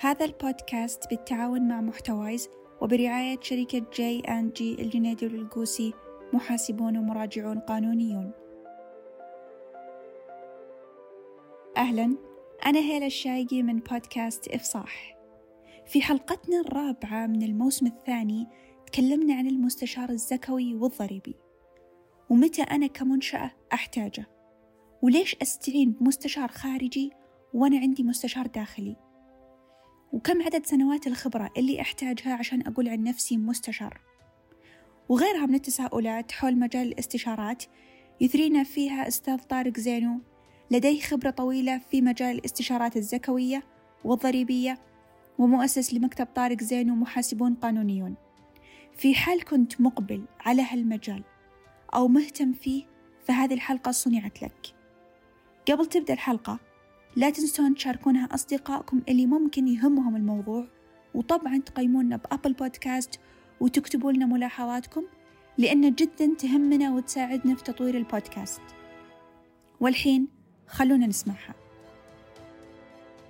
هذا البودكاست بالتعاون مع محتوايز وبرعاية شركة جي أند جي الجنيدي والقوسي محاسبون ومراجعون قانونيون. أهلا أنا هيلا الشايقي من بودكاست إفصاح. في حلقتنا الرابعة من الموسم الثاني تكلمنا عن المستشار الزكوي والضريبي. ومتى أنا كمنشأة أحتاجه؟ وليش أستعين بمستشار خارجي وأنا عندي مستشار داخلي؟ وكم عدد سنوات الخبرة اللي أحتاجها عشان أقول عن نفسي مستشار؟ وغيرها من التساؤلات حول مجال الاستشارات يثرينا فيها أستاذ طارق زينو. لديه خبرة طويلة في مجال الاستشارات الزكوية والضريبية ومؤسس لمكتب طارق زينو محاسبون قانونيون. في حال كنت مقبل على هالمجال أو مهتم فيه فهذه الحلقة صنعت لك. قبل تبدأ الحلقة لا تنسون تشاركونها أصدقائكم اللي ممكن يهمهم الموضوع. وطبعا تقيمونا بأبل بودكاست وتكتبوا لنا ملاحظاتكم لأن جدا تهمنا وتساعدنا في تطوير البودكاست. والحين خلونا نسمعها.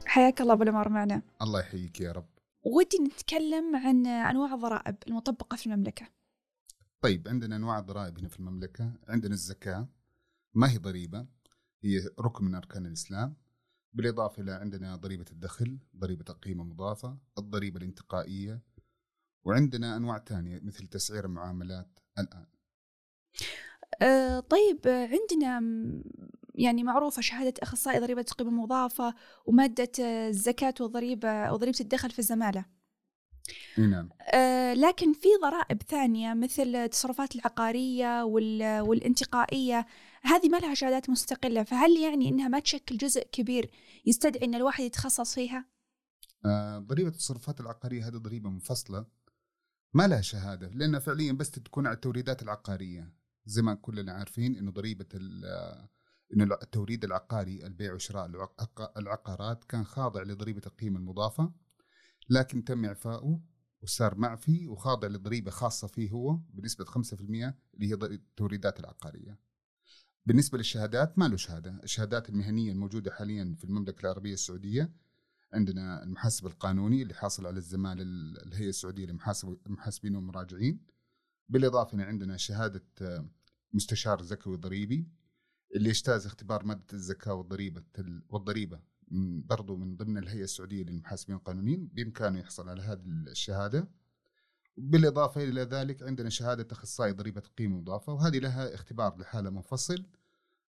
حياك الله بالمر معنا. الله يحييك يا رب. ودي نتكلم عن أنواع الضرائب المطبقة في المملكة. طيب عندنا أنواع الضرائب هنا في المملكة. عندنا الزكاة ما هي ضريبة؟ هي ركن من أركان الإسلام. بالإضافة إلى عندنا ضريبة الدخل ضريبة القيمة المضافة الضريبة الانتقائية وعندنا أنواع ثانية مثل تسعير المعاملات الآن. أه طيب عندنا يعني معروفة شهادة أخصائي ضريبة القيمة المضافة ومادة الزكاة والضريبة وضريبة الدخل في الزمالة. نعم. أه لكن في ضرائب ثانية مثل التصرفات العقارية والانتقائية هذه ما لها شهادات مستقلة فهل يعني أنها ما تشكل جزء كبير يستدعي أن الواحد يتخصص فيها؟ آه ضريبة التصرفات العقارية هذه ضريبة منفصلة ما لها شهادة لأنها فعليا بس تكون على التوريدات العقارية. زي ما كلنا عارفين أنه ضريبة إنه التوريد العقاري البيع وشراء العقارات كان خاضع لضريبة القيمة المضافة. لكن تم إعفائه وصار معفي وخاضع لضريبة خاصة فيه هو بنسبة 5% اللي هي التوريدات العقارية. بالنسبة للشهادات ما له شهادة، الشهادات المهنية الموجودة حاليا في المملكة العربية السعودية عندنا المحاسب القانوني اللي حاصل على الزمالة الهيئة السعودية للمحاسبين والمراجعين بالإضافة عندنا شهادة مستشار زكوي ضريبي اللي يجتاز اختبار مادة الزكاه والضريبة والضريبة برضو من ضمن الهيئة السعودية للمحاسبين القانونيين بإمكانه يحصل على هذه الشهادة بالاضافه إلى ذلك عندنا شهادة أخصائي ضريبة القيمه المضافه وهذه لها اختبار لحالة منفصل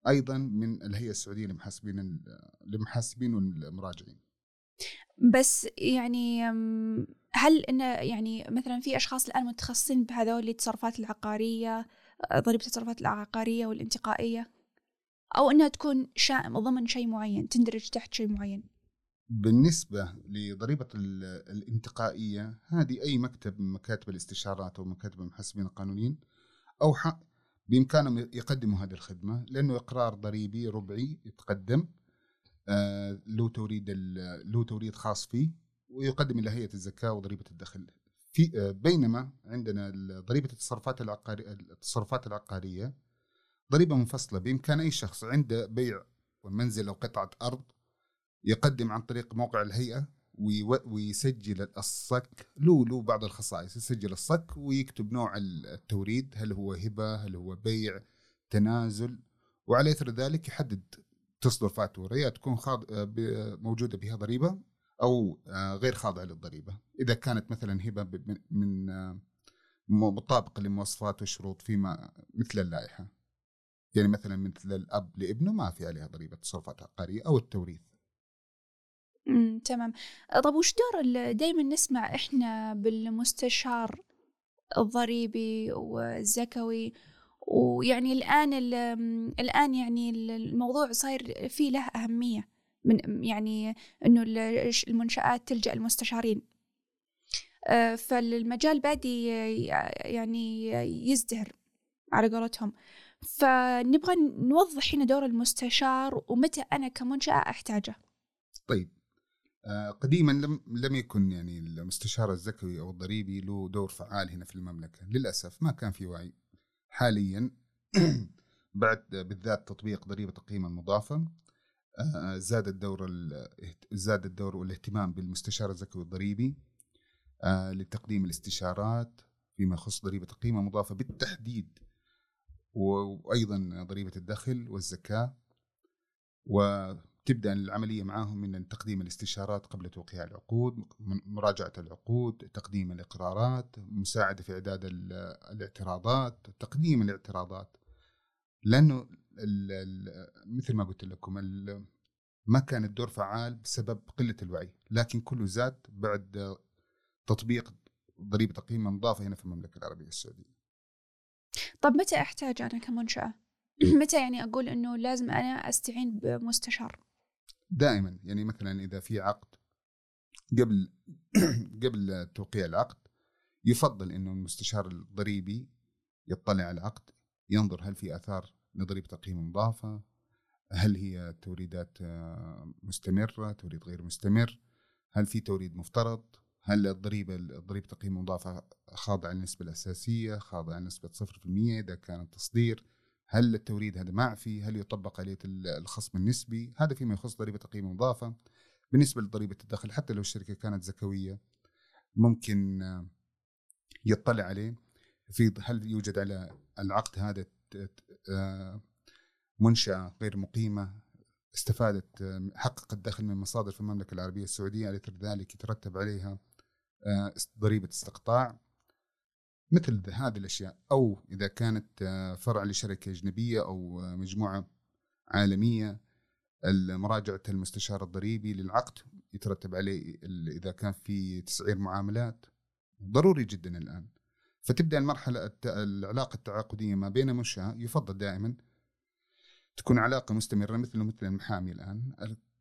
أيضا من الهيئة السعودية للمحاسبين للمحاسبين والمراجعين. بس يعني هل إن يعني مثلا في أشخاص الآن متخصصين بهذول التصرفات العقارية ضريبة التصرفات العقارية والانتقائية؟ أو أنها تكون شائمة ضمن شيء معين تندرج تحت شيء معين. بالنسبة لضريبة الانتقائية هذه أي مكتب من مكاتب الاستشارات أو مكاتب المحاسبين القانونيين أو حق بإمكانهم يقدموا هذه الخدمة لأنه إقرار ضريبي ربعي يتقدم آه له توريد له توريد خاص فيه ويقدم إلى هيئة الزكاة وضريبة الدخل. في آه بينما عندنا ضريبة التصرفات العقارية التصرفات العقارية ضريبة منفصلة بإمكان أي شخص عنده بيع منزل أو قطعة أرض يقدم عن طريق موقع الهيئة ويسجل الصك له له بعض الخصائص يسجل الصك ويكتب نوع التوريد هل هو هبة هل هو بيع تنازل وعلى إثر ذلك يحدد تصدر فاتورة تكون خاض موجودة بها ضريبة أو غير خاضعة للضريبة. إذا كانت مثلا هبة من مطابقة لمواصفات وشروط فيما مثل اللائحة. يعني مثلا مثل الاب لابنه ما في عليها ضريبة تصرفات عقارية أو التوريث. امم تمام. طب وش دور دائما نسمع إحنا بالمستشار الضريبي والزكوي ويعني الآن الآن يعني الموضوع صاير فيه له أهمية من يعني إنه المنشآت تلجأ المستشارين. آه، فالمجال بادي يعني يزدهر على قولتهم. فنبغى نوضح هنا دور المستشار ومتى أنا كمنشأة أحتاجه. طيب آه قديما لم لم يكن يعني المستشار الزكوي أو الضريبي له دور فعال هنا في المملكة، للأسف ما كان في وعي. حاليا بعد بالذات تطبيق ضريبة القيمة المضافة آه، زاد الدور ال- زاد الدور والاهتمام بالمستشار الزكوي الضريبي آه، لتقديم الاستشارات فيما يخص ضريبة القيمة المضافة بالتحديد. و- وأيضا ضريبة الدخل والزكاة وتبدأ العملية معهم من تقديم الاستشارات قبل توقيع العقود مراجعة العقود تقديم الإقرارات مساعدة في إعداد ال- الاعتراضات تقديم الاعتراضات. ال- مثل ما قلت لكم ما كان الدور فعال بسبب قلة الوعي. لكن كله زاد بعد تطبيق ضريبة القيمة المضافة هنا في المملكة العربية السعودية. طب متى أحتاج أنا كمنشأة؟ متى يعني أقول إنه لازم أنا أستعين بمستشار؟ دائما يعني مثلا إذا في عقد قبل قبل توقيع العقد يفضل إنه المستشار الضريبي يطلع على العقد ينظر هل في آثار لضريبه القيمه المضافه هل هي توريدات آه، مستمرة توريد غير مستمر هل في توريد مفترض هل الضريبة ضريبه القيمه المضافه خاضعة للنسبة الأساسية خاضعة لنسبة 0% إذا كان تصدير هل التوريد هذا معفي؟ هل يطبق عليه الخصم النسبي؟ هذا فيما يخص ضريبة القيمه المضافه بالنسبة لضريبة الدخل حتى لو الشركة كانت زكوية ممكن آه، يطلع عليه. في هل يوجد على العقد هذا آه، منشأة غير مقيمة؟ استفادت آه، حققت دخل من مصادر في المملكة العربية السعودية على إثر ذلك يترتب عليها؟ آه، ضريبة استقطاع مثل هذه الأشياء. أو إذا كانت آه، فرع لشركة أجنبية أو آه، مجموعة عالمية مراجعة المستشار الضريبي للعقد يترتب عليه إذا كان في تسعير معاملات. ضروري جدا الآن. فتبدأ المرحلة الت- العلاقة التعاقدية ما بين منشأة يفضل دائما تكون علاقة مستمرة مثل مثل المحامي الآن.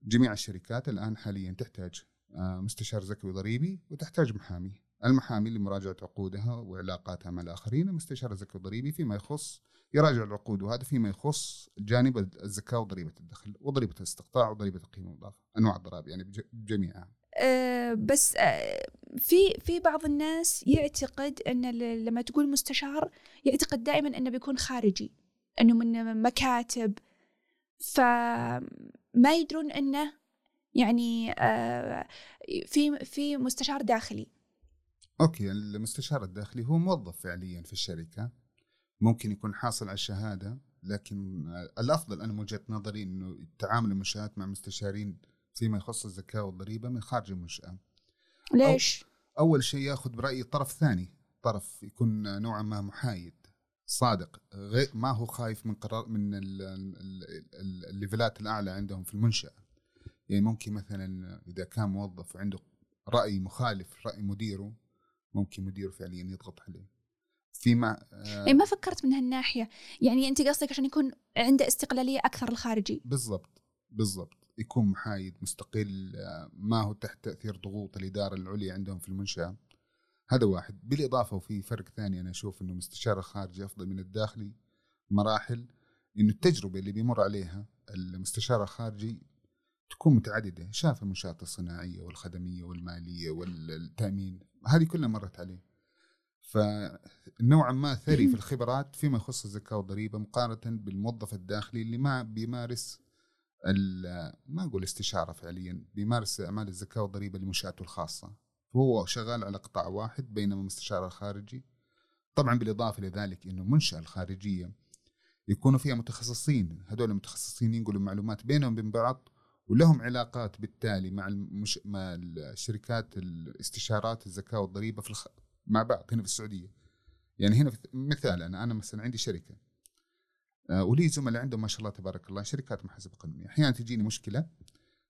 جميع الشركات الآن حاليا تحتاج مستشار زكوي ضريبي وتحتاج محامي. المحامي لمراجعة عقودها وعلاقاتها مع الآخرين المستشار الزكوي الضريبي فيما يخص يراجع العقود وهذا فيما يخص جانب الزكاة وضريبة الدخل وضريبة الاستقطاع وضريبة القيمة المضافة أنواع الضرائب يعني بج- بجميعها أه بس أه في في بعض الناس يعتقد أن لما تقول مستشار يعتقد دائما أنه بيكون خارجي أنه من مكاتب. فما يدرون أنه يعني أه في في مستشار داخلي okay المستشار الداخلي هو موظف فعليا في الشركة ممكن يكون حاصل على الشهادة لكن آه، الأفضل أنا من وجهة نظري إنه تعامل المنشآت مع مستشارين فيما يخص الزكاه والضريبة من خارج المنشأة. ليش؟ أول شيء يأخذ برأي طرف ثاني، طرف يكون نوعا ما محايد صادق غير ما هو خايف من قرار من ال- ال- ال- ال level ات الأعلى عندهم في المنشأة. يعني ممكن مثلا إذا كان موظف عنده رأي مخالف رأي مديره ممكن مديره فعليا يضغط عليه. فيما آه، يعني ما فكرت من هالناحية. يعني انت قصدك عشان يكون عنده استقلالية أكثر الخارجي. بالضبط بالضبط. يكون محايد مستقل آه، ما هو تحت تأثير ضغوط الإدارة العليا عندهم في المنشأة. هذا واحد. بالإضافة وفي فرق ثاني أنا أشوف إنه مستشار الخارجي أفضل من الداخلي مراحل إنه التجربة اللي بيمر عليها المستشار الخارجي تكون متعددة شاف المنشات الصناعية والخدمية والمالية والتأمين هذه كلها مرت عليه. فنوعا ما ثري في الخبرات فيما يخص الزكاه والضريبة مقارنة بالموظف الداخلي اللي ما بيمارس ما أقول استشارة فعليا بيمارس أعمال الزكاه والضريبة لمنشآته الخاصة. هو شغال على قطاع واحد بينما المستشار الخارجي. طبعا بالإضافة لذلك إنه المنشاه الخارجية يكونوا فيها متخصصين هذول المتخصصين ينقلوا معلومات بينهم وبين بعض ولهم علاقات بالتالي مع المش... مع الشركات الاستشارات الزكاه والضريبة في الخ... مع بعض هنا في السعودية. يعني هنا في مثال أنا أنا مثلا عندي شركة. آه، ولي زملاء عندهم ما شاء الله تبارك الله شركات محاسبة قانونية. أحيانا تجيني مشكلة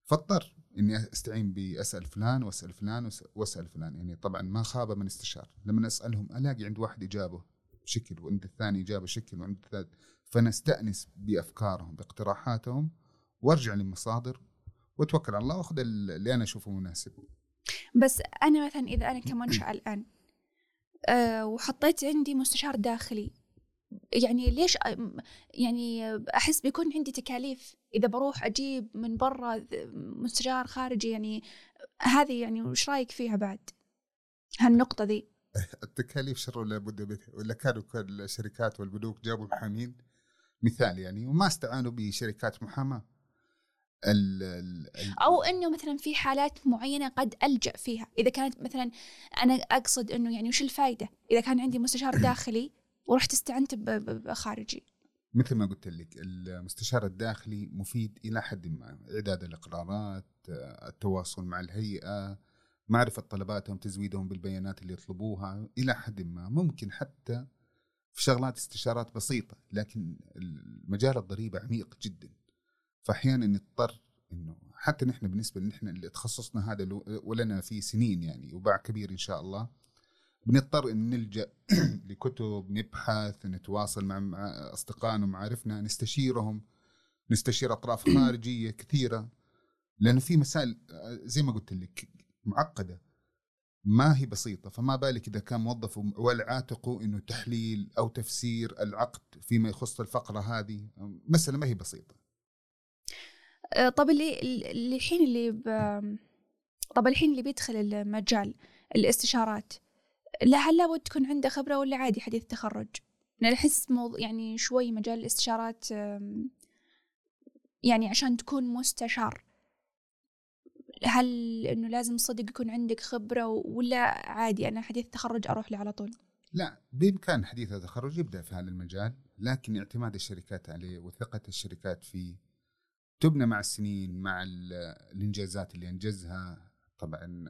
فاضطر إني أستعين بأسأل فلان وأسأل فلان وأسأل فلان. يعني طبعا ما خاب من استشار. لما أسألهم ألاقي عند واحد إجابة شكل وعند الثاني إجابة شكل وعند الثالث. فنستأنس بأفكارهم باقتراحاتهم وارجع للمصادر واتوكل على الله واخذ اللي أنا أشوفه مناسب. بس أنا مثلا إذا أنا كمنشأة الآن أه وحطيت عندي مستشار داخلي يعني ليش يعني أحس بيكون عندي تكاليف؟ إذا بروح أجيب من برا مستشار خارجي يعني هذه يعني وش رأيك فيها بعد؟ هالنقطة ذي. التكاليف شر ولا بد بها ولا كانوا الشركات والبنوك جابوا محامين مثال يعني وما استعانوا بشركات محاماة. ال ال ال أو إنه مثلا في حالات معينة قد ألجأ فيها. إذا كانت مثلا أنا أقصد إنه يعني وش الفائده إذا كان عندي مستشار داخلي ورحت استعنت بخارجي. مثل ما قلت لك المستشار الداخلي مفيد إلى حد ما. إعداد الإقرارات التواصل مع الهيئة معرفة طلباتهم تزويدهم بالبيانات اللي يطلبوها إلى حد ما. ممكن حتى في شغلات استشارات بسيطة لكن مجال الضريبة عميق جدا. فأحيانا نضطر إنه حتى نحن بالنسبة لنحن اللي تخصصنا هذا ولنا فيه سنين يعني وباع كبير إن شاء الله بنضطر إن نلجأ لكتب نبحث نتواصل مع اصدقائنا ومعارفنا نستشيرهم نستشير أطراف خارجية كثيرة لأنه في مسائل آه، زي ما قلت لك معقدة. ما هي بسيطة فما بالك إذا كان موظف والعاتق إنه تحليل أو تفسير العقد فيما يخص الفقرة هذه مسألة ما هي بسيطة. آه، طب اللي الحين اللي ب... طب الحين اللي بيدخل المجال الاستشارات لا هل لابد تكون عنده خبرة ولا عادي حديث تخرج؟ أنا أحس موضوع يعني شوي مجال الاستشارات يعني عشان تكون مستشار هل إنه لازم صدق يكون عندك خبرة ولا عادي أنا حديث تخرج أروح له على طول؟ لا بإمكان حديث التخرج يبدأ في هذا المجال لكن اعتماد الشركات عليه وثقة الشركات فيه تبنى مع السنين مع ال- الإنجازات اللي أنجزها طبعا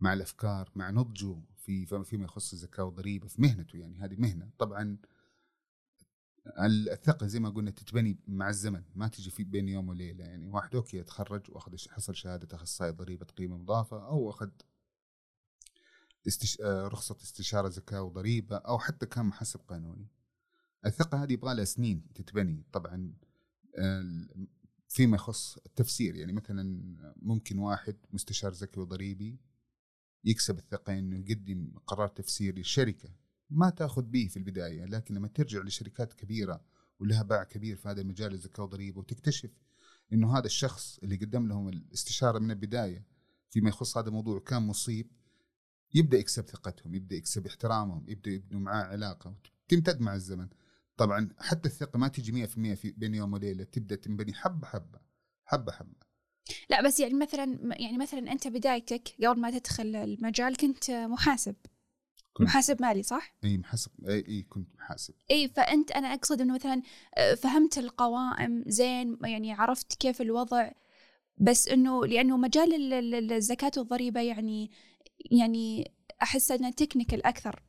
مع الأفكار مع نضجه في فيما يخص الزكاه والضريبة في مهنته يعني هذه مهنة. طبعا الثقة زي ما قلنا تتبني مع الزمن ما تجي في بين يوم وليلة. يعني واحد أوكي يتخرج وأخذ حصل شهادة أخصائي ضريبة قيمة مضافة أو أخذ استش... آه، رخصة استشارة زكاه وضريبة أو حتى كان محاسب قانوني. الثقة هذه يبغى لها سنين تتبني. طبعا فيما يخص التفسير يعني مثلا ممكن واحد مستشار زكي وضريبي يكسب الثقة إنه يقدم قرار تفسيري للشركة ما تأخذ به في البداية لكن لما ترجع لشركات كبيرة ولها باع كبير في هذا المجال الزكاة والضريبة وتكتشف إنه هذا الشخص اللي قدم لهم الاستشارة من البداية فيما يخص هذا الموضوع كان مصيب يبدأ يكسب ثقتهم يبدأ يكسب احترامهم يبدأ يبنوا معاه علاقة تمتد مع الزمن. طبعا حتى الثقة ما تجي 100% في بين يوم وليلة تبدأ تنبني حبة حبة حبة حبة. لا بس يعني مثلا يعني مثلا أنت بدايتك قبل ما تدخل المجال كنت محاسب. كنت. محاسب مالي صح؟ إي محاسب. إي, أي كنت محاسب. إي فأنت أنا أقصد إنه مثلا آه، فهمت القوائم زين يعني عرفت كيف الوضع بس إنه لأنه مجال ال- ال- ال- الزكاة والضريبه يعني يعني أحس إنه تكنيكال أكثر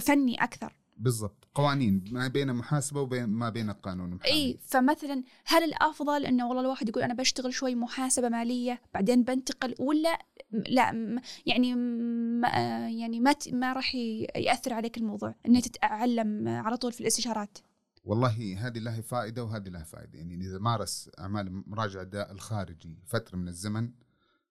فني أكثر. بالضبط. قوانين ما بين محاسبة وبين ما بين القانون. المحامي اي فمثلا هل الأفضل إنه والله الواحد يقول أنا بشتغل شوي محاسبة مالية بعدين بنتقل ولا لا يعني م- آه، يعني ما ما راح يأثر عليك الموضوع إنه تتعلم على طول في الاستشارات؟ والله هذه لها فائدة وهذه لها فائدة. يعني إذا مارس أعمال مراجعة الاداء الخارجي فترة من الزمن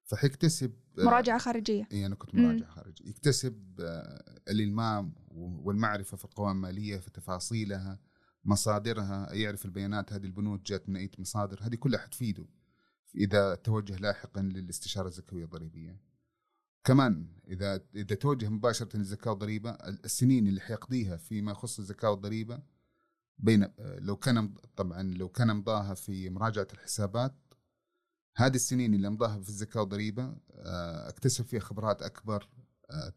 فحيكتسب آه، مراجعة خارجية. إي أنا كنت مم. مراجع خارجي يكتسب آه، الإلمام والمعرفة في القوائم المالية في تفاصيلها مصادرها. يعرف البيانات هذه البنود جات من أي مصادر. هذه كلها حتفيده إذا توجه لاحقا للاستشارة الزكويه الضريبية. كمان إذا إذا توجه مباشرة للزكاه والضريبه السنين اللي حيقضيها فيما يخص الزكاه والضريبه بين لو كان طبعا لو كان مضاها في مراجعة الحسابات هذه السنين اللي امضاها في الزكاه والضريبه آه، أكتسب فيها خبرات أكبر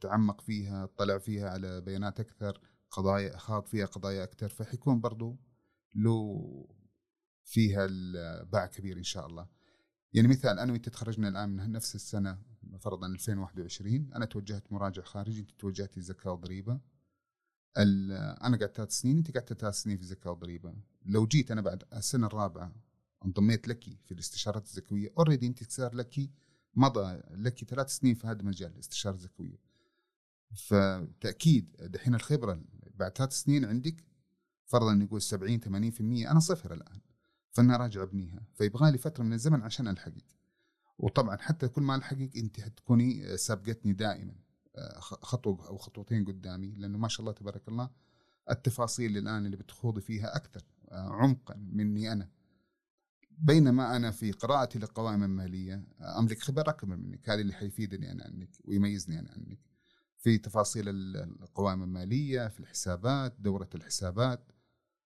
تعمق فيها طلع فيها على بيانات أكثر قضايا خاض فيها قضايا أكثر فحيكون برضو له فيها الباع كبير إن شاء الله. يعني مثال أنا وأنت تخرجنا الآن من نفس السنة فرضا 2021 أنا توجهت مراجع خارجي أنت توجهتي زكاه وضريبه أنا قعدت ثلاث سنين أنت قعدت ثلاث سنين في زكاه وضريبه لو جيت أنا بعد السنة الرابعة انضميت لك في الإستشارات الزكوية اوريدي أنت صار لك مضى لك ثلاث سنين في هذا المجال الاستشاره الزكويه فتاكيد دحين الخبرة بعد ثلاث سنين عندك فرضا نقول 70 80% أنا صفر الآن فأنا راجع أبنيها فيبغى لي فترة من الزمن عشان ألحقك. وطبعا حتى كل ما ألحقك أنت حتكوني سابقتني دائما آه، خطوة أو خطوتين قدامي لأنه ما شاء الله تبارك الله التفاصيل الآن اللي بتخوضي فيها أكثر آه، عمقا مني أنا. بينما أنا في قراءتي للقوائم الماليه أملك خبره أكبر منك هذا اللي حيفيدني أنا عنك ويميزني أنا عنك. في تفاصيل ال- القوائم المالية في الحسابات دورة الحسابات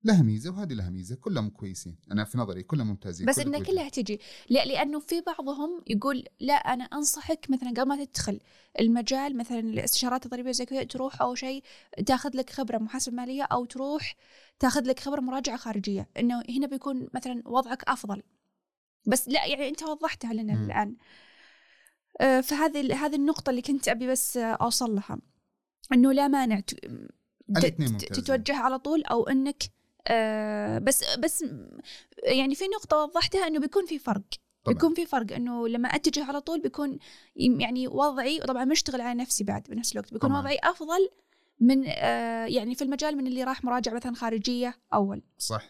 لها ميزه وهذه لها ميزه كلهم كويسين أنا في نظري كلهم ممتازين بس كل انها. كلها تجي لا لأنه في بعضهم يقول لا أنا أنصحك مثلا قبل ما تدخل المجال مثلا الاستشارات الضريبيه زي كذا تروح أو شيء تاخذ لك خبرة محاسبة مالية أو تروح تاخذ لك خبرة مراجعة خارجية إنه هنا بيكون مثلا وضعك أفضل بس لا يعني أنت وضحتها لنا مم. الآن آه، فهذه هذه النقطة اللي كنت أبي بس أوصل لها إنه لا مانع. تتوجه على طول أو إنك آه بس بس يعني في نقطة وضحتها إنه بيكون في فرق طبعاً. بيكون في فرق إنه لما أتجه على طول بيكون يعني وضعي طبعا مشتغل على نفسي بعد بنفس الوقت بيكون طبعاً. وضعي أفضل من آه يعني في المجال من اللي راح مراجعة مثلا خارجية أول صح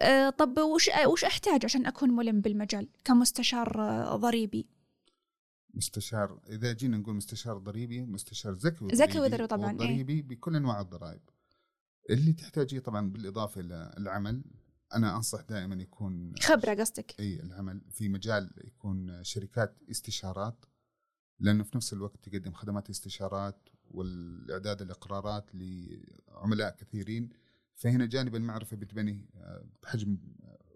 آه طب وش وش أحتاج عشان أكون ملم بالمجال كمستشار آه ضريبي مستشار إذا جينا نقول مستشار ضريبي مستشار زكوي زكوي ضريبي طبعاً، إيه. ضريبي بكل أنواع الضرائب اللي تحتاجيه طبعا بالإضافة إلى العمل أنا أنصح دائما يكون خبرة قصدك. إي العمل في مجال يكون شركات استشارات لأنه في نفس الوقت تقدم خدمات استشارات والإعداد الاقرارات لعملاء كثيرين. فهنا جانب المعرفة بتبني آه، بحجم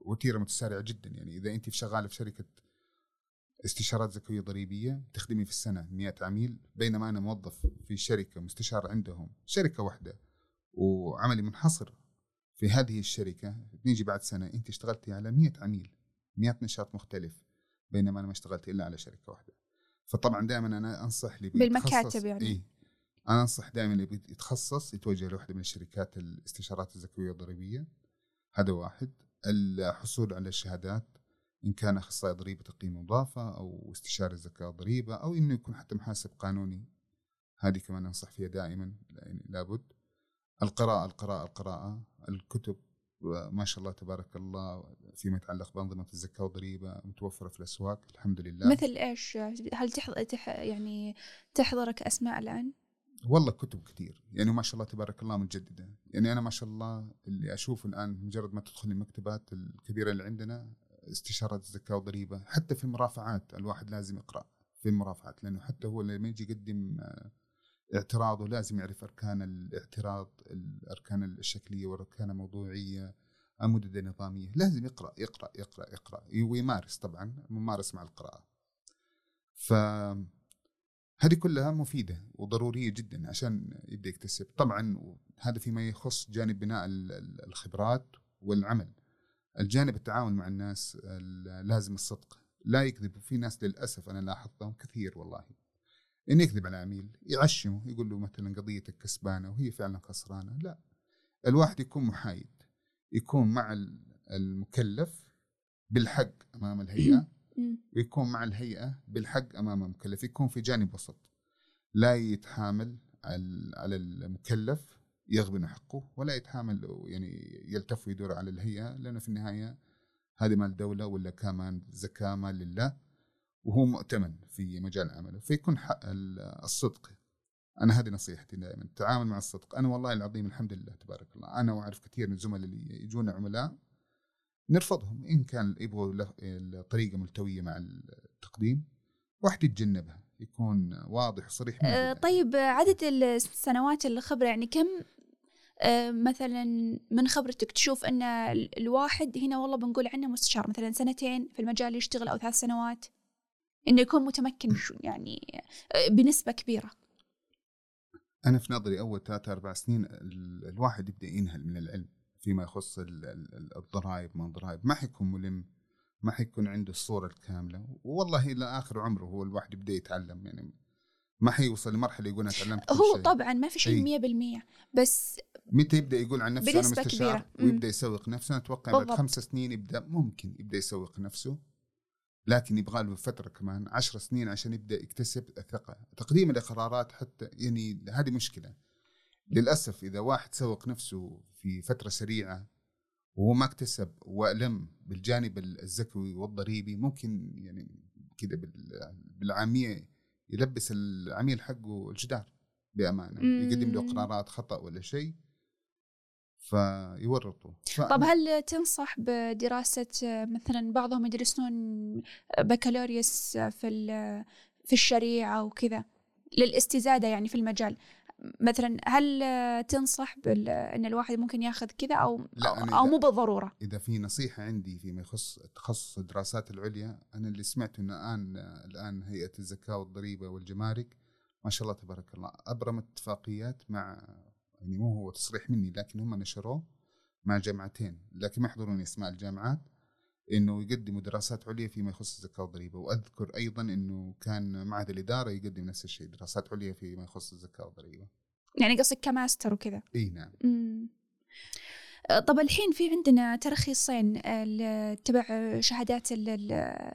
وتيرة متسارعة جدا. يعني إذا انت في شغالة في شركة استشارات زكويه ضريبية تخدمي في السنة 100 عميل بينما أنا موظف في شركة مستشار عندهم شركة واحدة وعملي منحصر في هذه الشركة. نيجي بعد سنة أنت اشتغلتي على 100 عميل 100 نشاط مختلف بينما أنا ما اشتغلت إلا على شركة واحدة. فطبعا دائما أنا أنصح اللي بالمكاتب يعني. إيه. أنا أنصح دائما اللي بيتخصص يتوجه لواحدة من الشركات الاستشارات الزكويه الضريبيه هذا واحد. الحصول على الشهادات إن كان أخصائي ضريبة تقييم مضافه أو استشاري زكاه ضريبة أو إنه يكون حتى محاسب قانوني. هذه كمان أنصح فيها دائما لابد. القراءة القراءة القراءة الكتب ما شاء الله تبارك الله فيما يتعلق بأنظمة الزكاة والضريبه متوفرة في الأسواق الحمد لله. مثل إيش؟ هل تحضر تح يعني تحضرك أسماء الآن؟ والله كتب كثير يعني ما شاء الله تبارك الله متجددة. يعني أنا ما شاء الله اللي أشوفه الآن مجرد ما تدخل المكتبات الكبيرة اللي عندنا استشارات الزكاة والضريبه حتى في المرافعات الواحد لازم يقرأ في المرافعات لأنه حتى هو لما يجي يقدم اعتراضه لازم يعرف أركان الاعتراض الأركان الشكلية والأركان الموضوعية المدد النظامية. لازم يقرأ يقرأ يقرأ يقرأ ويمارس طبعا ممارس مع القراءة. ف هذه كلها مفيدة وضرورية جدا عشان يبدأ يكتسب. طبعا هذا فيما يخص جانب بناء ال- ال- الخبرات والعمل. الجانب التعامل مع الناس ال- لازم الصدق. لا يكذب في ناس للأسف أنا لاحظتهم كثير والله. إن يكذب على عميل يعشمه يقول له مثلا قضيتك كسبانة وهي فعلا خسرانة لا. الواحد يكون محايد يكون مع ال- المكلف بالحق أمام الهيئة مم. ويكون مع الهيئة بالحق أمام المكلف يكون في جانب وسط. لا يتحامل على المكلف يغبن حقه ولا يتحامل يعني يلتف ويدور على الهيئة لأنه في النهاية هذه مال دولة ولا كمان زكاة مال لله. وهو مؤتمن في مجال عمله فيكون حق ال- الصدق. أنا هذه نصيحتي دائما التعامل مع الصدق. أنا والله العظيم الحمد لله تبارك الله. أنا وأعرف كثير من الزملاء اللي يجونا عملاء نرفضهم. إن كان يبغوا الطريقة ملتوية مع التقديم واحد يتجنبها يكون واضح وصريح آه،. طيب عدد السنوات الخبرة يعني كم آه، مثلا من خبرتك تشوف أن ال- الواحد هنا والله بنقول عنه مستشار مثلا سنتين في المجال يشتغل أو ثلاث سنوات؟ إنه يكون متمكن يعني آه، بنسبة كبيرة أنا في نظري أول ثلاثة أربع سنين ال- الواحد يبدأ ينهل من العلم فيما يخص ال- ال- الضرائب ما الضرائب ما حيكون ملم ما حيكون عنده الصورة الكاملة والله إلى آخر عمره هو الواحد يبدأ يتعلم يعني ما حيوصل لمرحلة يقول أنا تعلمت هو شيء. طبعا ما في شيء إي. مية بالمية بس متى يبدأ يقول عن نفسه أنا مستشار كبيرة. ويبدأ يسوق نفسه أنا أتوقع بعد. خمس سنين يبدأ ممكن يبدأ يسوق نفسه لكن يبغى له فترة كمان عشر سنين عشان يبدأ يكتسب الثقة. تقديم الاقرارات حتى يعني هذه مشكلة. للأسف إذا واحد سوق نفسه في فترة سريعة وهو ما اكتسب وألم بالجانب الزكوي والضريبي ممكن يعني كذا بال- بالعاميه يلبس العميل حقه الجدار بأمانة. مم. يقدم له قرارات خطأ ولا شيء. فيورطوا. ف... طب هل تنصح بدراسة مثلا بعضهم يدرسون بكالوريوس في في الشريعة وكذا للاستزادة يعني في المجال؟ مثلا هل تنصح بال... إن الواحد ممكن ياخذ كذا أو أو, مو بالضرورة؟ إذا في نصيحة عندي فيما يخص تخصص الدراسات العليا أنا اللي سمعته ان الآن الآن هيئة الزكاة والضريبة والجمارك ما شاء الله تبارك الله أبرمت اتفاقيات مع يعني مو هو تصريح مني لكن هم نشروه مع جامعتين. لكن ما يحضرون أسماء الجامعات إنه يقدموا دراسات عليا فيما يخص الزكاه والضريبه وأذكر أيضا إنه كان معهد الإدارة يقدم نفس الشيء دراسات عليا فيما يخص الزكاه والضريبه يعني قصدك كماستر وكذا؟ إي نعم. مم. آه، طب الحين في عندنا ترخيصين ال- تبع شهادات ال- ال-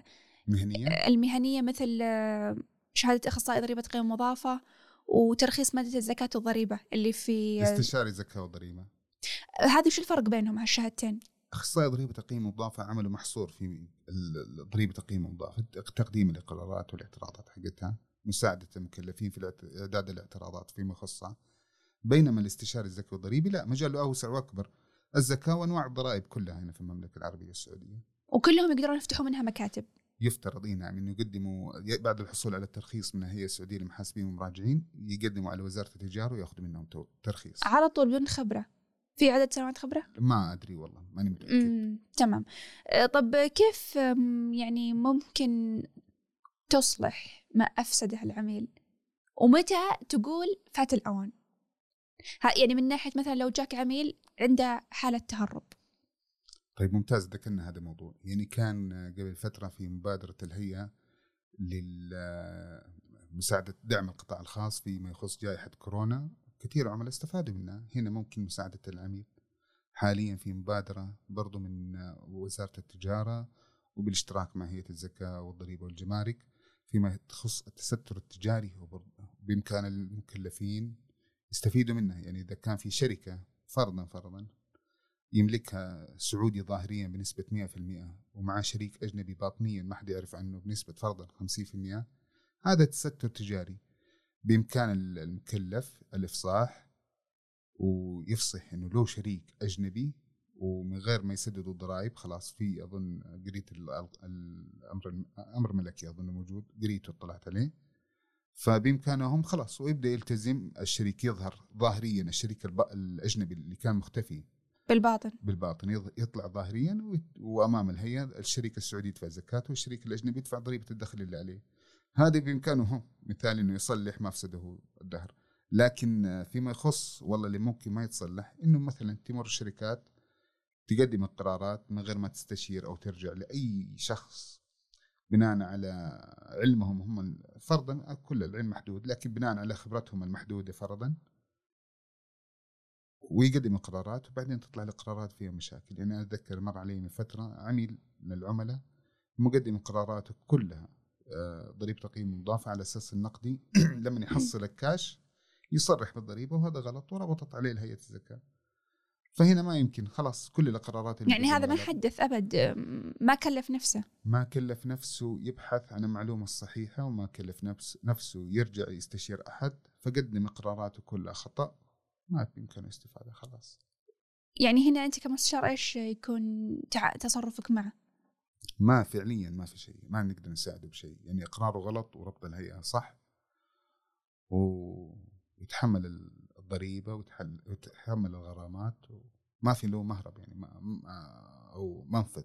مهنية؟ المهنية مثل آه، شهادة أخصائي ضريبة قيمه مضافه وترخيص مادة الزكاة والضريبه اللي في استشاري زكاة وضريبة. هذه شو الفرق بينهم هالشهادتين؟ أخصائي ضريبة تقييم مضافة عمله محصور في ضريبة تقييم مضافة تقديم الإقرارات والاعتراضات حقتها مساعدة المكلفين في إعداد الاعتراضات فيما يخصها. بينما الاستشاري الزكاة والضريبي لا مجاله أوسع وأكبر. الزكاة وأنواع الضرائب كلها هنا في المملكة العربية السعودية. وكلهم يقدرون يفتحوا منها مكاتب. يفترض إيه نعم إنه يقدموا بعد الحصول على الترخيص من الهيئة السعودية للمحاسبين والمراجعين يقدموا على وزارة التجارة ويأخذوا منهم ترخيص. على طول بدون خبرة. في عدد سنوات خبرة؟ ما أدري والله ماني متأكد. تمام. آه، طب كيف يعني ممكن تصلح ما أفسده العميل؟ ومتى تقول فات الأوان؟ يعني من ناحية مثلا لو جاك عميل عنده حالة تهرب. طيب ممتاز. ذكرنا هذا الموضوع يعني كان قبل فترة في مبادرة الهيئة لمساعدة دعم القطاع الخاص فيما يخص جائحة كورونا. كثير عملاء استفادوا منها. هنا ممكن مساعدة العميل. حاليا في مبادرة برضو من وزارة التجارة وبالاشتراك مع هيئة الزكاة والضريبة والجمارك فيما يخص التستر التجاري. بإمكان المكلفين يستفيدوا منها. يعني إذا كان في شركة فرضا فرضا يملكها سعودي ظاهريا بنسبة 100% ومع شريك أجنبي باطنيا ما حد يعرف عنه بنسبة فرضا 50% هذا تستر تجاري. بإمكان المكلف الإفصاح ويفصح إنه له شريك أجنبي ومن غير ما يسددوا الضرائب خلاص في أظن قريت ال- الأمر أمر ملكي أظن موجود قريته اطلعت عليه. فبإمكانهم خلاص ويبدأ يلتزم الشريك يظهر ظاهريا الشريك الأجنبي اللي كان مختفي. بالباطن بالباطن يطلع ظاهريا وأمام الهيئة الشريك السعودي يدفع زكاته والشريك الأجنبي يدفع ضريبة الدخل اللي عليه. هذا بإمكانه مثال إنه يصلح مفسده الدهر. لكن فيما يخص والله اللي ممكن ما يتصلح إنه مثلا تمر الشركات تقدم القرارات من غير ما تستشير أو ترجع لأي شخص بناء على علمهم هم فرضا كل العلم محدود لكن بناء على خبرتهم المحدودة فرضا ويقدم القرارات وبعدين تطلع القرارات فيها مشاكل. يعني أنا أتذكر مر علي من فترة عميل من العملاء مقدم قراراته كلها آه، ضريبة تقييم مضافة على أساس النقدي. لما يحصل الكاش يصرح بالضريبة وهذا غلط وربطت عليه هيئه الزكاة. فهنا ما يمكن خلاص كل القرارات اللي يعني هذا ما. حدث أبد ما كلف نفسه. ما كلف نفسه يبحث عن المعلومة الصحيحة وما كلف نفس نفسه يرجع يستشير أحد فقدم قراراته كلها خطأ. ما بامكانه استفاده خلاص. يعني هنا أنت كمستشار إيش يكون. تصرفك معه؟ ما فعليا ما في شيء ما نقدر نساعده بشيء. يعني إقراره غلط وربط الهيئة صح ويتحمل الضريبة ويتحل- ويتحمل الغرامات وما في له مهرب يعني ما ما- أو منفذ.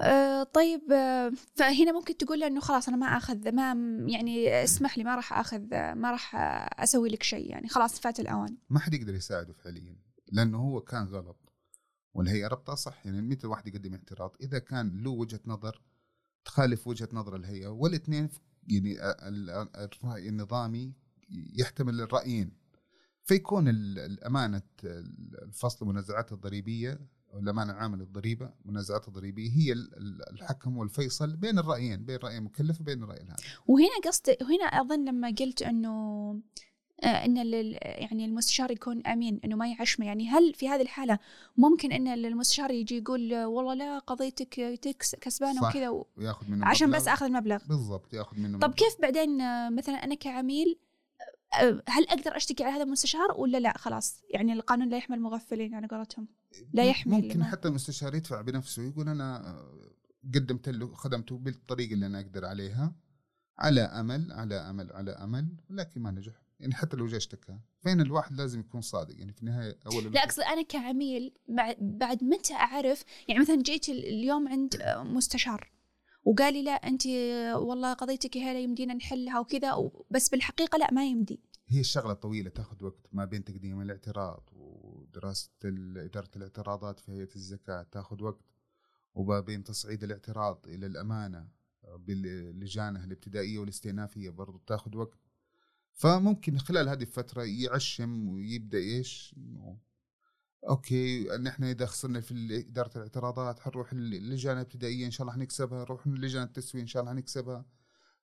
أه طيب آه، فهنا ممكن تقول له إنه خلاص أنا ما آخذ ما يعني اسمح لي ما راح آخذ ما راح أسوي لك شيء يعني خلاص فات الأوان. ما حد يقدر يساعده فعليا لأنه هو كان غلط والهيئه ربطها صح يعني متى الواحد يقدم اعتراض؟ إذا كان له وجهة نظر تخالف وجهة نظر الهيئه والإثنين يعني ال- ال- الرأي النظامي يحتمل الرأيين فيكون ال- الأمانة الفصل المنازعات الضريبية الامانه العامة للضريبة المنازعات الضريبيه هي ال- ال- الحكم والفيصل بين الرأيين بين رأي المكلف وبين الرأي الهام وهنا قصد هنا أظن لما قلت إنه آه، إن يعني المستشار يكون أمين إنه ما يعشمه يعني هل في هذه الحالة ممكن إن المستشار يجي يقول والله لا قضيتك تكس كسبانه. وكذا و- وياخذ منه عشان. بس أخذ المبلغ بالضبط ياخذ منه طب مبلغ. كيف بعدين آه، مثلا أنا كعميل آه، هل أقدر أشتكي على هذا المستشار ولا لا خلاص يعني القانون لا يحمل مغفلين على قولتهم لا يحمل ممكن ما- حتى المستشار يدفع بنفسه يقول أنا آه، قدمت له خدمته بالطريقة اللي أنا أقدر عليها على أمل على أمل على أمل لكن ما نجح. يعني حتى لو جا اشتكى. فين الواحد لازم يكون صادق يعني في النهاية أول لا أقصد أنا كعميل بعد متى أعرف؟ يعني مثلا جيت ال- اليوم عند آه، مستشار وقال لي لا أنت والله قضيتك هلا يمدينا نحلها وكذا بس بالحقيقة لا ما يمدي. هي الشغلة طويلة تاخذ وقت ما بين تقديم الاعتراض ودراسة إدارة الاعتراضات في هيئة الزكاة تاخذ وقت. وما بين تصعيد الاعتراض إلى الأمانة باللجانه الابتدائية والاستئنافية برضو تاخذ وقت. فممكن خلال هذه الفترة يعشم ويبدأ إيش؟ أوكي ان إحنا إذا خسرنا في إدارة الاعتراضات حنروح اللجان الابتدائيه إن شاء الله حنكسبها نروح لجان التسويه إن شاء الله حنكسبها.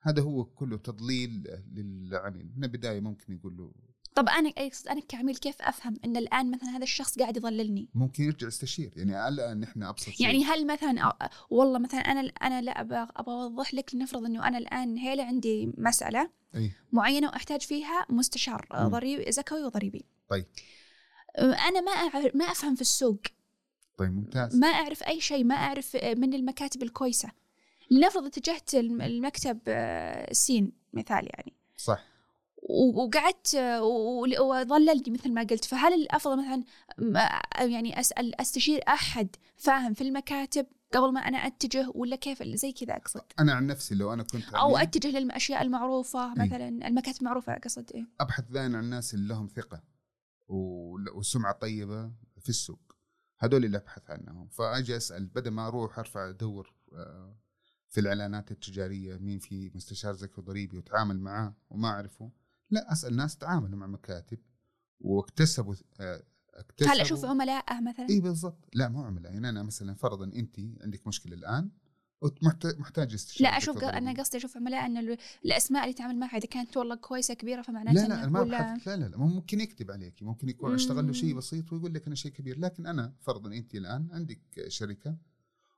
هذا هو كله تضليل للعميل من البداية ممكن يقول له طب أنا اقصد أنا كعميل كيف أفهم إن الآن مثلا هذا الشخص قاعد يضللني؟ ممكن يرجع يستشير. يعني الآن نحن أبسط شيء. يعني هل مثلا والله مثلا أنا أنا لا أبغى أبغى أوضح لك لنفرض إنه أنا الآن هيلا عندي مسألة أي. معينة وأحتاج فيها مستشار. ضريبي زكوي وضريبي. طيب. أنا ما أعرف ما أفهم في السوق. طيب ممتاز. ما أعرف أي شيء ما أعرف من المكاتب الكويسة. لنفرض اتجهت الم- المكتب آه، سين مثال يعني. صح. وقعدت آه، وظللني مثل ما قلت. فهل الأفضل مثلا ما- يعني اسال أستشير أحد فاهم في المكاتب قبل ما أنا أتجه ولا كيف؟ زي كذا أقصد. أنا عن نفسي لو أنا كنت أو عميل، أتجه للأشياء المعروفة إيه. مثلا المكاتب المعروفة أقصد إيه؟ أبحث دائما عن الناس اللي لهم ثقة وسمعه طيبه في السوق. هذول اللي أبحث عنهم. فأجي أسأل بدل ما أروح أرفع أدور آه، في الإعلانات التجارية مين في مستشار زكي ضريبي وتعامل معاه وما أعرفه لا أسأل ناس تعاملوا مع مكاتب واكتسبوا آه، اكتسبوا هل أشوف عملاء مثلا؟ إي بالضبط. لا مو عملاء. يعني أنا مثلا فرضا انت عندك مشكلة الآن ومحتاج استشارة لا أشوف أنا. قصدي أشوف عملاء إن ال- الأسماء اللي تعامل معها إذا كانت والله كويسة كبيرة فمعناته لا لا ما لا لا لا ممكن يكتب عليك. ممكن يكون أشتغل له شيء. بسيط ويقول لك أنا شيء كبير. لكن أنا فرضا انت الآن عندك شركة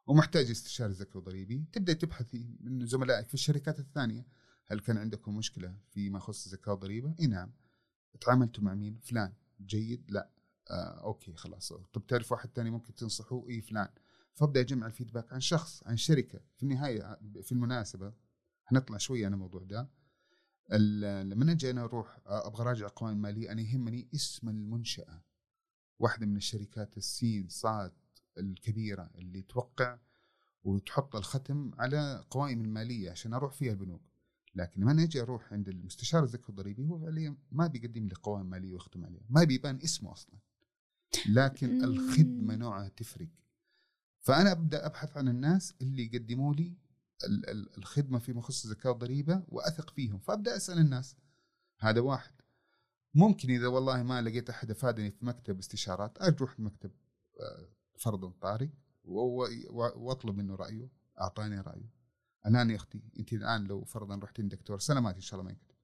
ومحتاج استشاري زكاه ضريبي تبدأ تبحثي من زملائك في الشركات الثانية. هل كان عندكم مشكلة فيما يخص الزكاه والضريبة؟ إي نعم. تعاملتوا مع مين؟ فلان. جيد؟ لا. آه okay خلاص. طب تعرف واحد ثاني ممكن تنصحوه؟ إي فلان. فأبدأ أجمع ال feedback عن شخص عن شركة. في النهاية في المناسبة حنطلع شوية عن الموضوع ده. لما أجي أنا أروح أبغى أراجع قوائم الماليه أنا يهمني اسم المنشأة. واحدة من الشركات السين صاد. الكبيرة اللي توقع وتحط الختم على قوائم المالية عشان أروح فيها البنوك. لكن لما أجي أروح عند المستشار الزكاه الضريبي هو فعليا ما بيقدم لي قوائم مالية ويختم عليها. ما بيبان اسمه أصلا. لكن. الخدمة نوعها تفرق. فأنا أبدأ أبحث عن الناس اللي يقدموا لي ال- ال- الخدمة فيما يخص الزكاه والضريبه وأثق فيهم. فأبدأ أسأل الناس. هذا واحد. ممكن إذا والله ما لقيت أحد أفادني في مكتب استشارات أروح مكتب و- و- واطلب منه رأيه أعطاني رأيه. الان يا أختي أنت الآن لو فرضا رحتي لدكتور سلامات إن شاء الله ما يكتب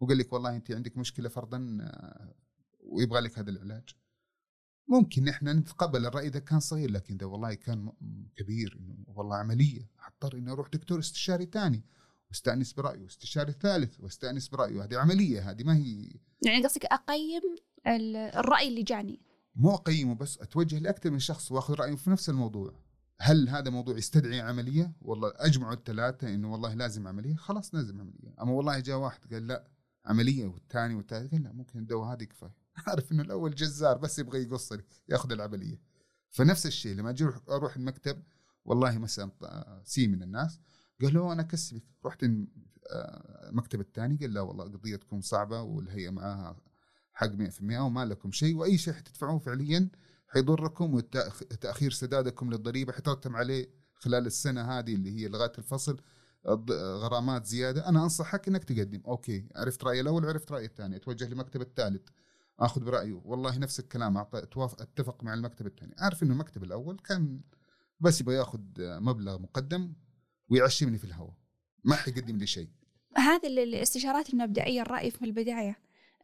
وقال لك والله أنت عندك مشكلة فرضا آه، ويبغى لك هذا العلاج. ممكن إحنا نتقبل الرأي إذا كان صغير لكن إذا والله كان كبير إنه والله عملية حضطر اني أروح دكتور استشاري ثاني واستأنس برأيه واستشاري ثالث واستأنس برأيه هذه عملية هذه ما هي يعني قصدك أقيم ال- الرأي اللي جاني. مو أقيمه بس أتوجه لأكثر من شخص وأخذ رأيه في نفس الموضوع. هل هذا موضوع يستدعي عملية؟ والله أجمعوا الثلاثة إنه والله لازم عملية. خلاص لازم عملية. أما والله جاء واحد قال لا عملية والثاني والثالث قال لا ممكن الدواء هذه كفاية. عارف إنه الأول جزار بس يبغى يقص يأخذ العملية. فنفس الشيء لما أجي أروح المكتب والله مثلا ط- سي من الناس قال له أنا أكسبك. رحت الم- آه، المكتب الثاني قال لا والله قضيتكم صعبة والهيئة معاها حق 100% وما لكم شيء وأي شيء حتدفعوه فعليا حيضركم وتاخير سدادكم للضريبة حترتم عليه خلال السنة هذه اللي هي لغاية الفصل غرامات زيادة. أنا أنصحك إنك تقدم. أوكي عرفت رايي الأول وعرفت رايي الثاني. أتوجه للمكتب الثالث. آخذ برأيه. والله نفس الكلام. أتفق مع المكتب الثاني. أعرف إنه المكتب الأول كان بس يبغى يأخذ مبلغ مقدم ويعشمني في الهواء. ما حيقدم لي شيء. هذه ال- الاستشارات المبدئية الرأي في البداية.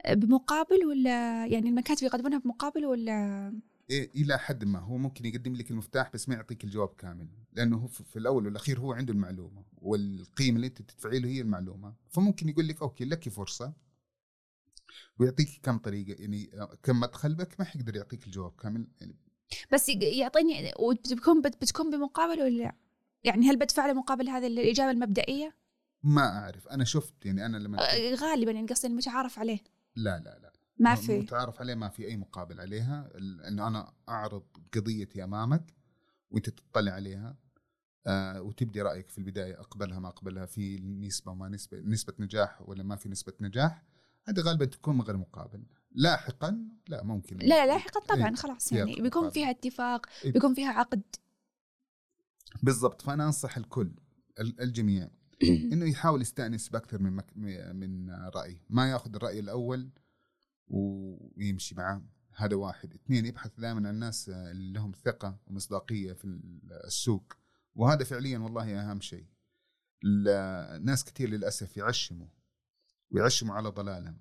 بمقابل ولا يعني المكاتب يقدمونها بمقابل ولا؟ إيه إلى حد ما. هو ممكن يقدم لك المفتاح بس ما يعطيك الجواب كامل لأنه هو في الأول والأخير هو عنده المعلومة والقيمة اللي أنت تدفعي له هي المعلومة. فممكن يقول لك أوكي لك فرصة. ويعطيك كم طريقة يعني كم مدخل بك ما حيقدر يعطيك الجواب كامل يعني. بس يعطيني وبتكون بت- بتكون بمقابل ولا لا؟ يعني هل بدفع له مقابل هذه الإجابة المبدئية؟ ما أعرف. أنا شفت يعني أنا لما آه، غالبا يعني قصدي المتعارف عليه. لا لا لا. ما في. متعارف عليه ما في أي مقابل عليها. إنه أنا أعرض قضيتي أمامك وأنت تطلع عليها آه وتبدي رأيك في البداية أقبلها ما أقبلها في نسبة ما نسبة نسبة نجاح ولا ما في نسبة نجاح. هذه غالبا تكون من غير مقابل. لاحقا لا ممكن. لا لاحقا طبعا إيه، خلاص يعني بيكون. فيها اتفاق إيه. بيكون فيها عقد. بالضبط. فأنا أنصح الكل ال- الجميع انه يحاول يستأنس بأكثر من مك... من رأي. ما يأخذ الرأي الأول ويمشي معاه. هذا واحد. اثنين يبحث دائما عن الناس اللي لهم ثقة ومصداقية في السوق. وهذا فعليا والله أهم شيء. ال- ناس كثير للأسف يعشموا. ويعشموا على ضلالهم.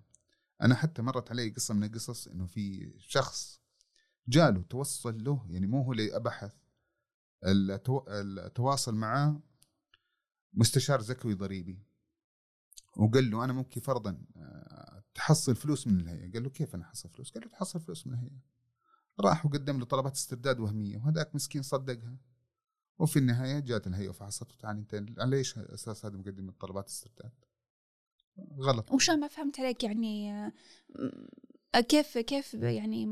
أنا حتى مرت علي قصة من القصص إنه في شخص جاله توصل له يعني مو هو اللي بحث التو... التواصل معاه مستشار زكوي ضريبي وقال له أنا ممكن فرضا آه، تحصل فلوس من الهيئة. قال له كيف أنا أحصل فلوس؟ قال له تحصل فلوس من الهيئة. راح وقدم له طلبات استرداد وهمية وهذاك مسكين صدقها. وفي النهاية جات الهيئة وفحصته. تعال أنت على إيش أساس هذا مقدم الطلبات استرداد؟ غلط. وشلون ما فهمت عليك يعني آه، كيف كيف يعني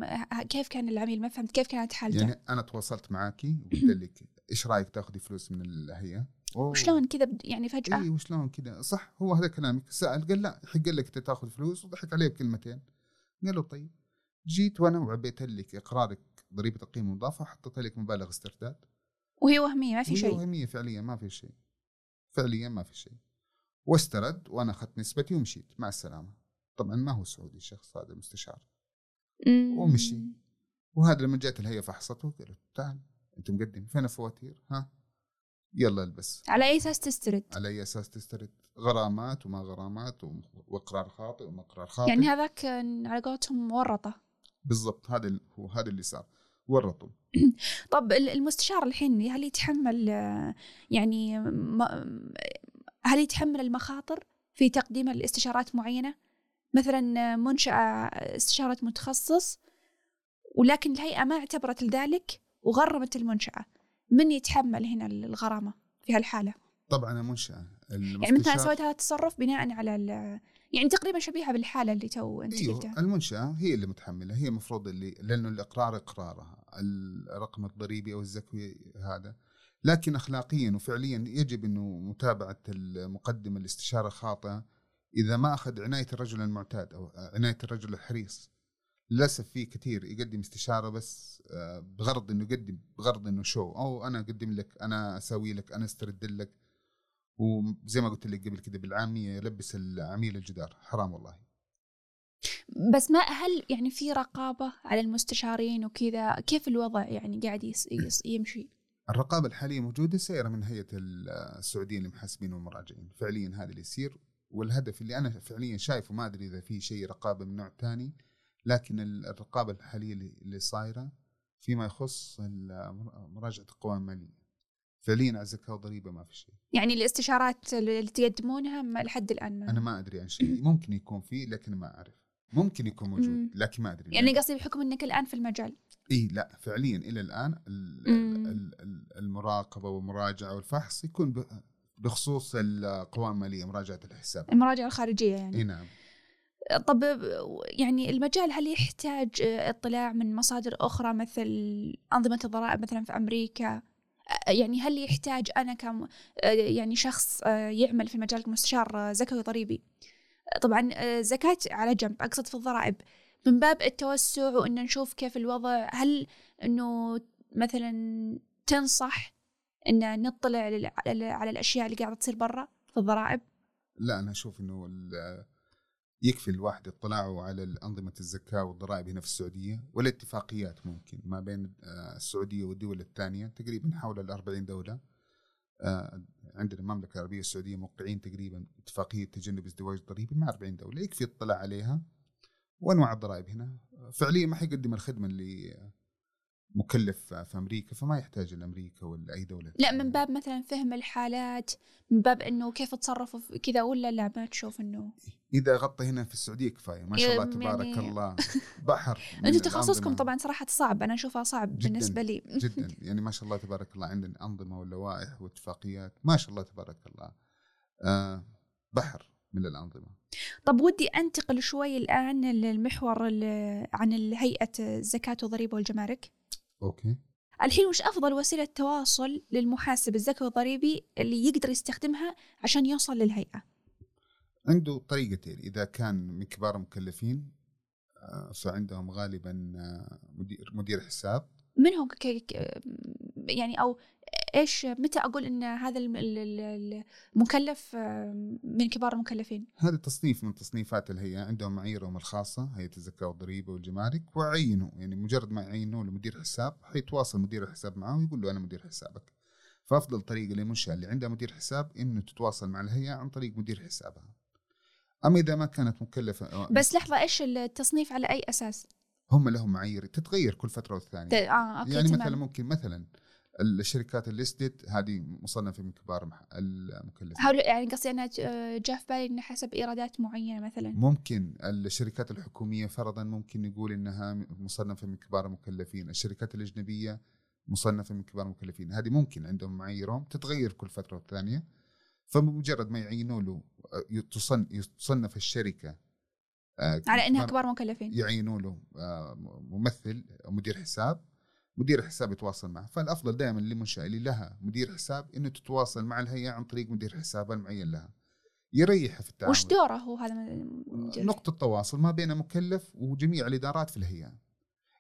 كيف كان العميل؟ ما فهمت. كيف كانت حالته؟ يعني أنا تواصلت معاكي وقلت لك إيش رأيك تأخذي فلوس من الهيئة. وشلون كذا يعني فجأة؟ اي وشلون كذا؟ صح هو هذا كلامك. سأل قال لا. يحق لك انت تأخذ فلوس وضحك عليه بكلمتين. قال له طيب. جيت وأنا وعبيت لك إقرارك ضريبه القيمه المضافه حطيت لك مبالغ استرداد. وهي وهمية ما في وهي شيء. وهمية فعليا ما في شيء. فعليا ما في شيء. واسترد وأنا أخذت نسبتي ومشيت. مع السلامة. طبعا ما هو سعودي الشخص هذا المستشار. ومشي. وهذا لما جات الهيئة فحصته قالت تعال أنت مقدم فين الفواتير ها؟ يلا البس. على أي أساس تسترد؟ على أي أساس تسترد؟ غرامات وما غرامات وإقرار خاطئ وما إقرار خاطئ. يعني هذاك على قولتهم ورطة. بالضبط هذا هو هذا اللي صار. ورطوا. طب ال- المستشار الحين هل يتحمل يعني هل يتحمل المخاطر في تقديم الاستشارات معينة؟ مثلا منشأة استشارة متخصص ولكن الهيئة ما اعتبرت لذلك وغرمت المنشأة. من يتحمل هنا الغرامة في هالحالة؟ طبعا المنشاه يعني مثلا سويت هذا التصرف بناء على ال- يعني تقريبا شبيهة بالحالة اللي تو أنت أيوه قلتها المنشأة هي اللي متحملة. هي المفروض اللي لأنه الإقرار إقرارها الرقم الضريبي أو الزكوي هذا. لكن اخلاقيا وفعليا يجب إنه متابعة المقدم الاستشارة الخاطئه إذا ما أخذ عناية الرجل المعتاد أو عناية الرجل الحريص للأسف في كثير يقدم استشارة بس آه، بغرض إنه يقدم بغرض إنه شو أو أنا أقدم لك أنا أسوي لك أنا أسترد لك. وزي ما قلت لك قبل كده بالعامية يلبس العميل الجدار. حرام والله. بس ما هل يعني في رقابة على المستشارين وكذا؟ كيف الوضع يعني قاعد يس يس يمشي؟ الرقابة الحالية موجودة سيرة من هيئة السعوديين للمحاسبين والمراجعين فعليا هذا اللي يصير. والهدف اللي أنا فعليا شايفه ما أدري إذا في شيء رقابة من نوع ثاني لكن ال- الرقابة الحالية اللي صايرة فيما يخص مراجعة القوائم المالية. فعليا على الزكاه والضريبه ما في شيء. يعني الاستشارات اللي تقدمونها ما لحد الآن ما أنا ما أدري عن شيء. ممكن يكون فيه لكن ما أعرف. ممكن يكون موجود. لكن ما أدري. يعني قصدي بحكم إنك الآن في المجال. إي لا. فعليا إلى الآن المراقبة والمراجعة والفحص يكون بخصوص القوائم المالية مراجعة الحساب. المراجعة الخارجية يعني. إي نعم. طب يعني المجال هل يحتاج اطلاع من مصادر أخرى مثل أنظمة الضرائب مثلا في أمريكا؟ يعني هل يحتاج أنا كم يعني شخص يعمل في مجال مستشار زكوي ضريبي طبعا زكاة على جنب أقصد في الضرائب. من باب التوسع وأن نشوف كيف الوضع هل أنه مثلا تنصح أن نطلع على الأشياء اللي قاعدة تصير برا في الضرائب؟ لا أنا أشوف إنه يكفي الواحد اطلاعه على انظمه الزكاة والضرائب هنا في السعودية والاتفاقيات ممكن ما بين آه، السعودية والدول الثانية تقريبا حول ال 40 دولة. آه، عندنا المملكة العربية السعودية موقعين تقريبا اتفاقية تجنب ازدواج ضريبي مع 40 دولة. يكفي اطلاع عليها وأنواع الضرائب هنا. فعليا ما حيقدم الخدمة اللي مكلف في أمريكا فما يحتاج لامريكا ولا أي دولة لا من باب مثلا فهم الحالات من باب إنه كيف تصرفوا كذا ولا لا ما تشوف إنه إذا غطى هنا في السعودية كفاية ما شاء الله يعني- تبارك الله. بحر أنتم تخصصكم. طبعا صراحة صعب أنا أشوفها صعب جداً. بالنسبة لي. جدا. يعني ما شاء الله تبارك الله عندنا أنظمة ولوائح واتفاقيات ما شاء الله تبارك الله. آه بحر من الأنظمة. طب ودي أنتقل شوي الآن للمحور عن هيئه الزكاه والضريبه والجمارك. أوكي. الحين وش أفضل وسيلة تواصل للمحاسب الزكوي والضريبي اللي يقدر يستخدمها عشان يوصل للهيئة؟ عنده طريقتين إذا كان من كبار المكلفين آه، فعندهم غالبا آه، مدير مدير حساب. من هو يعني أو إيش متى أقول إن هذا الم- ال- ال- المكلف آه، من كبار المكلفين؟ هذا تصنيف من تصنيفات الهيئه عندهم معاييرهم الخاصة هيئه الزكاه والضريبه والجمارك وعينوا يعني مجرد ما يعينوا له مدير حساب حيتواصل مدير الحساب معه ويقول له أنا مدير حسابك. فأفضل طريقة للمنشاه اللي عندها مدير حساب إنه تتواصل مع الهيئة عن طريق مدير حسابها. أما إذا ما كانت مكلفة بس لحظة إيش التصنيف على أي أساس؟ هم لهم معايير تتغير كل فترة والثانية. ت- آه okay يعني تمام. مثلا ممكن مثلا الشركات ال listed هذه مصنفة من كبار المكلفين. هل يعني قصدي أنا جاء في بالي إنه حسب إيرادات معينة مثلا؟ ممكن. الشركات الحكومية فرضا ممكن نقول إنها مصنفة من كبار المكلفين، الشركات الأجنبية مصنفة من كبار المكلفين، هذه ممكن عندهم معاييرهم تتغير كل فترة والثانية. فبمجرد ما يعينوا له تصن تصنف الشركة آه، على إنها كبار- مكلفين. يعينوا له آه، ممثل مدير حساب. مدير الحساب يتواصل معه. فالأفضل دائما للمنشاه اللي لها مدير حساب إنه تتواصل مع الهيئة عن طريق مدير حسابها المعين لها. يريحها في التعامل. وش دوره هو هذا المدير؟ نقطة تواصل ما بين مكلف وجميع الإدارات في الهيئة.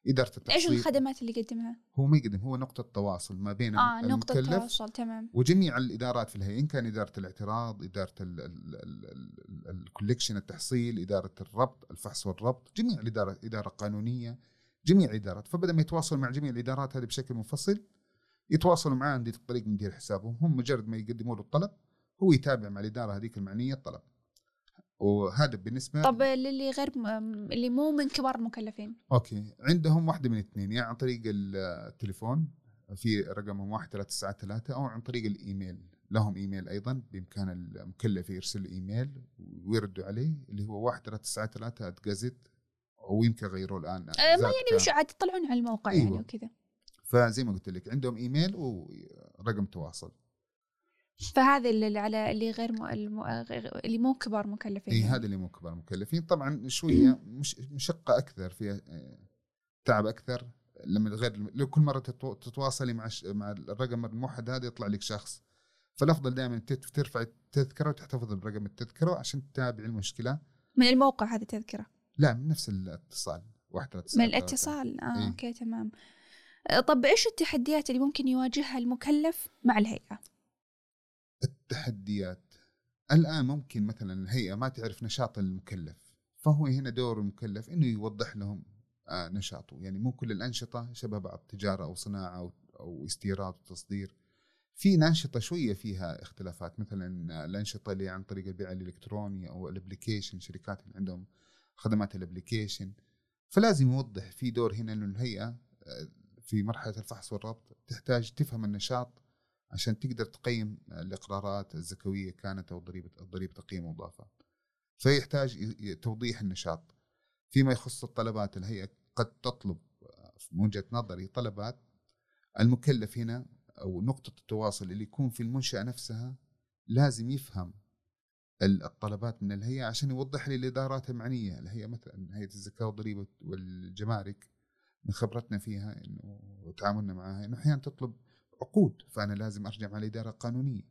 إدارة إيش التحصيل. الخدمات اللي يقدمها؟ هو ما يقدم هو نقطة تواصل ما بين آه نقطة تواصل تمام. وجميع الإدارات في الهيئة إن كان إدارة الاعتراض إدارة ال collection التحصيل إدارة الربط الفحص والربط جميع الإدارة إدارة قانونية جميع الإدارات. فبدل ما يتواصل مع جميع الإدارات هذه بشكل منفصل يتواصلوا معاه عن طريق مدير حسابهم. هم مجرد ما يقدموا له الطلب هو يتابع مع الإدارة هذيك المعنية الطلب. وهذا بالنسبة طب للي غير م... اللي مو من كبار المكلفين؟ Okay. عندهم واحدة من الاثنين يا عن طريق التليفون في رقمهم 1393 أو عن طريق الإيميل. لهم إيميل أيضا بإمكان المكلف يرسل له إيميل ويردوا عليه اللي هو 1393 جازيت ويمكن غيروه الآن آه ما يعني. وش عاد يطلعون على الموقع يعني أيوة. وكذا. فزي ما قلت لك عندهم إيميل ورقم تواصل. فهذا اللي على اللي غير م... اللي مو كبار مكلفين اي يعني. هذا اللي مو كبار المكلفين طبعا شوية مش مشقة أكثر فيها آه، تعب أكثر. لما غير لو كل مرة تتو- تتواصلي مع ش- مع الرقم الموحد هذا يطلع لك شخص. فالأفضل دائما ترفع التذكرة وتحتفظ برقم التذكرة عشان تتابع المشكلة. من الموقع هذه تذكرة. لا من نفس الاتصال واحد من الاتصال؟ آه إيه. أوكي تمام. آه، طب إيش التحديات اللي ممكن يواجهها المكلف مع الهيئة؟ التحديات. الآن ممكن مثلا الهيئة ما تعرف نشاط المكلف فهو هنا دور المكلف إنه يوضح لهم آه، نشاطه. يعني مو كل الأنشطة شبه بعض تجارة أو صناعة أو أو استيراد وتصدير. في انشطه شوية فيها اختلافات مثلا الأنشطة اللي عن طريق البيع الإلكتروني أو ال application شركات اللي عندهم خدمات ال application فلازم يوضح في دور هنا إنه الهيئة آه، في مرحلة الفحص والربط تحتاج تفهم النشاط عشان تقدر تقيم الإقرارات الزكوية كانت أو ضريبه ضريبة قيمة مضافة. فيحتاج توضيح النشاط. فيما يخص الطلبات الهيئة قد تطلب من وجهة نظري طلبات المكلف هنا أو نقطة التواصل اللي يكون في المنشأة نفسها لازم يفهم الطلبات من الهيئة عشان يوضح لي الإدارات المعنية. الهيئة مثلا هيئة الزكاة والضريبة والجمارك من خبرتنا فيها إنه وتعاملنا معها إنه أحيانا تطلب عقود فأنا لازم أرجع مع الإدارة القانونية.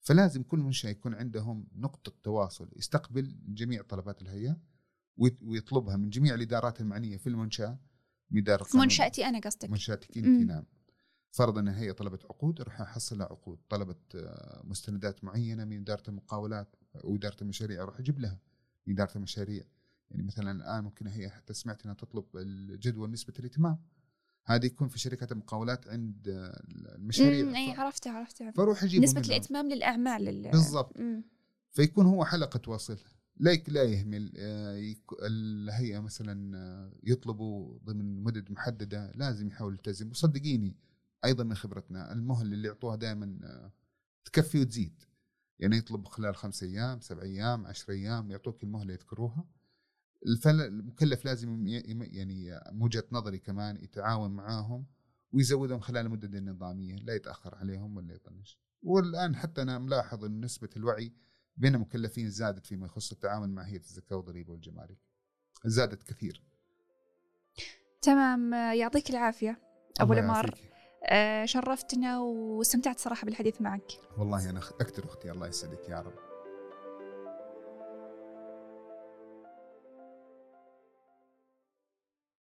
فلازم كل منشأة يكون عندهم نقطة تواصل يستقبل جميع طلبات الهيئة ويطلبها من جميع الإدارات المعنية في المنشأة من إدارة في قانون- منشأتي أنا قصدك. منشأتك. أنت نعم. فرضا إن هي طلبت عقود أروح أحصل لها عقود. طلبت آه، مستندات معينة من إدارة المقاولات واداره المشاريع أروح أجيب لها من إدارة المشاريع. يعني مثلا الآن ممكن هي حتى سمعت إنها تطلب الجدول نسبة الائتمان هذا يكون في شركات المقاولات عند آه، المشاريع. إي عرفتها عرفتها. فاروح أجيب نسبة الائتمام للأعمال ال- بالضبط. فيكون هو حلقة وصل لا يك- لا يهمل آه، الهيئة مثلا يطلبوا ضمن مدد محددة لازم يحاول يلتزم. وصدقيني أيضا من خبرتنا المهل اللي يعطوها دائما آه، تكفي وتزيد. يعني يطلب خلال خمس أيام سبع أيام عشر أيام يعطوك المهلة يذكروها. فالمكلف لازم يعني من وجهة نظري كمان يتعاون معاهم ويزودهم خلال المدد النظامية لا يتأخر عليهم ولا يطنش. والآن حتى أنا ملاحظ أن نسبة الوعي بين المكلفين زادت فيما يخص التعامل مع هيئة الزكاة والضريبة والجمارك. زادت كثير. تمام يعطيك العافية. ابو العمار يعافيك. آه، شرفتنا واستمتعت صراحة بالحديث معك. والله أنا أكثر أختي الله يسعدك يا رب.